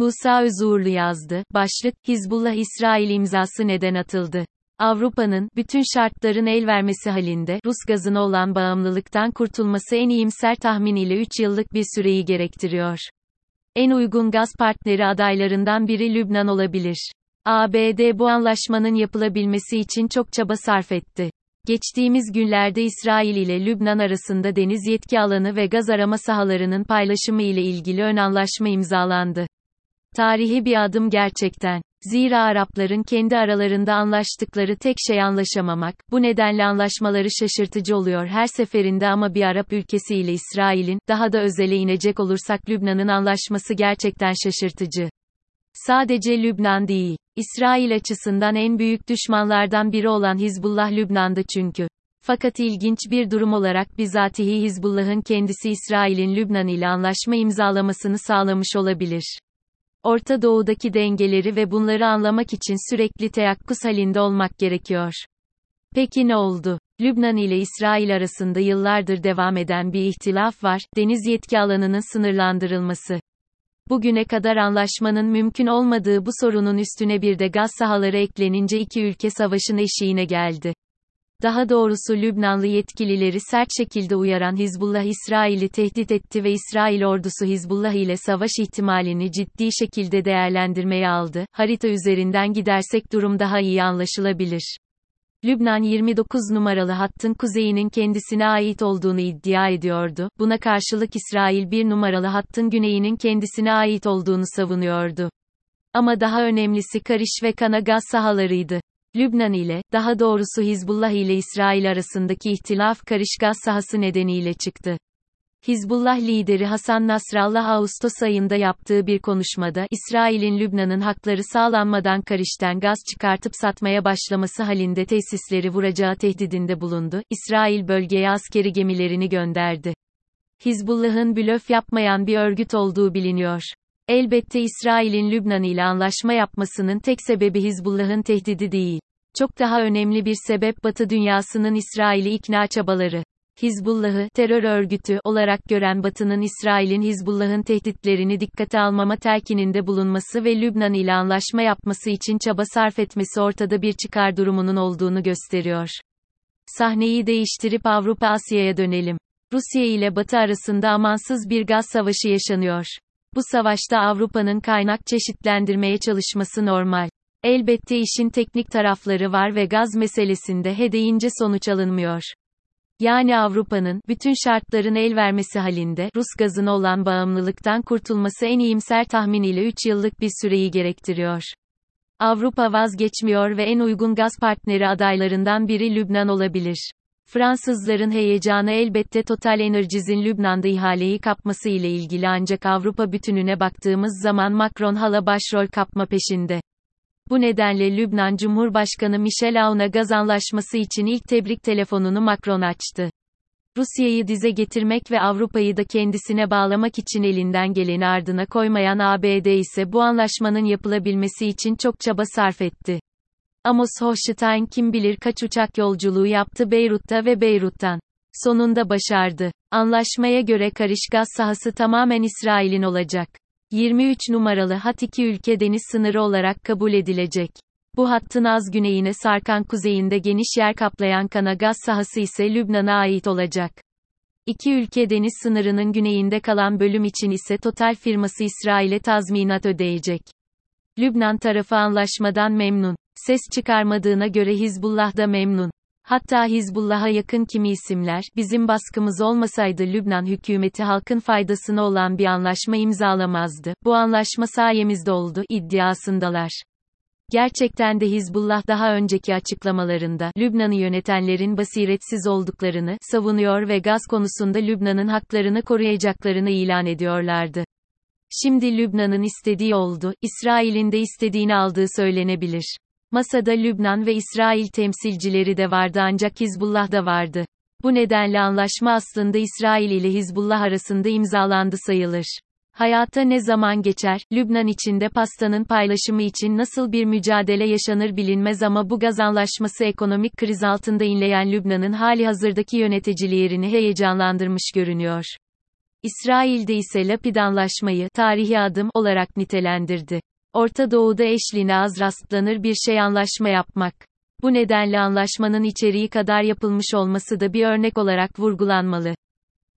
Musa Özuğurlu yazdı. Başlık, Hizbullah İsrail imzası neden atıldı? Avrupa'nın, bütün şartların el vermesi halinde, Rus gazına olan bağımlılıktan kurtulması en iyimser tahmin ile 3 yıllık bir süreyi gerektiriyor. En uygun gaz partneri adaylarından biri Lübnan olabilir. ABD bu anlaşmanın yapılabilmesi için çok çaba sarf etti. Geçtiğimiz günlerde İsrail ile Lübnan arasında deniz yetki alanı ve gaz arama sahalarının paylaşımı ile ilgili ön anlaşma imzalandı. Tarihi bir adım gerçekten. Zira Arapların kendi aralarında anlaştıkları tek şey anlaşamamak, bu nedenle anlaşmaları şaşırtıcı oluyor her seferinde ama bir Arap ülkesi ile İsrail'in, daha da özele inecek olursak Lübnan'ın anlaşması gerçekten şaşırtıcı. Sadece Lübnan değil, İsrail açısından en büyük düşmanlardan biri olan Hizbullah Lübnan'da çünkü. Fakat ilginç bir durum olarak bizatihi Hizbullah'ın kendisi İsrail'in Lübnan ile anlaşma imzalamasını sağlamış olabilir. Orta Doğu'daki dengeleri ve bunları anlamak için sürekli teyakkuz halinde olmak gerekiyor. Peki ne oldu? Lübnan ile İsrail arasında yıllardır devam eden bir ihtilaf var, deniz yetki alanının sınırlandırılması. Bugüne kadar anlaşmanın mümkün olmadığı bu sorunun üstüne bir de gaz sahaları eklenince iki ülke savaşın eşiğine geldi. Daha doğrusu Lübnanlı yetkilileri sert şekilde uyaran Hizbullah İsrail'i tehdit etti ve İsrail ordusu Hizbullah ile savaş ihtimalini ciddi şekilde değerlendirmeye aldı. Harita üzerinden gidersek durum daha iyi anlaşılabilir. Lübnan 29 numaralı hattın kuzeyinin kendisine ait olduğunu iddia ediyordu. Buna karşılık İsrail 1 numaralı hattın güneyinin kendisine ait olduğunu savunuyordu. Ama daha önemlisi Kariş ve Kana gaz sahalarıydı. Lübnan ile, daha doğrusu Hizbullah ile İsrail arasındaki ihtilaf Kariş gaz sahası nedeniyle çıktı. Hizbullah lideri Hasan Nasrallah Ağustos ayında yaptığı bir konuşmada, İsrail'in Lübnan'ın hakları sağlanmadan Kariş'ten gaz çıkartıp satmaya başlaması halinde tesisleri vuracağı tehdidinde bulundu. İsrail bölgeye askeri gemilerini gönderdi. Hizbullah'ın blöf yapmayan bir örgüt olduğu biliniyor. Elbette İsrail'in Lübnan ile anlaşma yapmasının tek sebebi Hizbullah'ın tehdidi değil. Çok daha önemli bir sebep Batı dünyasının İsrail'i ikna çabaları. Hizbullah'ı terör örgütü olarak gören Batı'nın İsrail'in Hizbullah'ın tehditlerini dikkate almama telkininde bulunması ve Lübnan ile anlaşma yapması için çaba sarf etmesi ortada bir çıkar durumunun olduğunu gösteriyor. Sahneyi değiştirip Avrupa Asya'ya dönelim. Rusya ile Batı arasında amansız bir gaz savaşı yaşanıyor. Bu savaşta Avrupa'nın kaynak çeşitlendirmeye çalışması normal. Elbette işin teknik tarafları var ve gaz meselesinde he deyince sonuç alınmıyor. Yani Avrupa'nın, bütün şartların el vermesi halinde, Rus gazına olan bağımlılıktan kurtulması en iyimser tahmin ile 3 yıllık bir süreyi gerektiriyor. Avrupa vazgeçmiyor ve en uygun gaz partneri adaylarından biri Lübnan olabilir. Fransızların heyecanı elbette Total Energies'in Lübnan'da ihaleyi kapması ile ilgili ancak Avrupa bütününe baktığımız zaman Macron hala başrol kapma peşinde. Bu nedenle Lübnan Cumhurbaşkanı Michel Aoun'a gaz anlaşması için ilk tebrik telefonunu Macron açtı. Rusya'yı dize getirmek ve Avrupa'yı da kendisine bağlamak için elinden geleni ardına koymayan ABD ise bu anlaşmanın yapılabilmesi için çok çaba sarf etti. Amos Hochstein kim bilir kaç uçak yolculuğu yaptı Beyrut'ta ve Beyrut'tan. Sonunda başardı. Anlaşmaya göre karış gaz sahası tamamen İsrail'in olacak. 23 numaralı hat iki ülke deniz sınırı olarak kabul edilecek. Bu hattın az güneyine sarkan kuzeyinde geniş yer kaplayan Kana gaz sahası ise Lübnan'a ait olacak. İki ülke deniz sınırının güneyinde kalan bölüm için ise Total firması İsrail'e tazminat ödeyecek. Lübnan tarafı anlaşmadan memnun. Ses çıkarmadığına göre Hizbullah da memnun. Hatta Hizbullah'a yakın kimi isimler, bizim baskımız olmasaydı Lübnan hükümeti halkın faydasına olan bir anlaşma imzalamazdı. Bu anlaşma sayemizde oldu iddiasındalar. Gerçekten de Hizbullah daha önceki açıklamalarında Lübnan'ı yönetenlerin basiretsiz olduklarını savunuyor ve gaz konusunda Lübnan'ın haklarını koruyacaklarını ilan ediyorlardı. Şimdi Lübnan'ın istediği oldu, İsrail'in de istediğini aldığı söylenebilir. Masada Lübnan ve İsrail temsilcileri de vardı ancak Hizbullah da vardı. Bu nedenle anlaşma aslında İsrail ile Hizbullah arasında imzalandı sayılır. Hayata ne zaman geçer, Lübnan içinde pastanın paylaşımı için nasıl bir mücadele yaşanır bilinmez ama bu gaz anlaşması ekonomik kriz altında inleyen Lübnan'ın hali hazırdaki yöneticilerini heyecanlandırmış görünüyor. İsrail'de ise Lapid Anlaşmayı, tarihi adım, olarak nitelendirdi. Orta Doğu'da eşliğine az rastlanır bir şey anlaşma yapmak. Bu nedenle anlaşmanın içeriği kadar yapılmış olması da bir örnek olarak vurgulanmalı.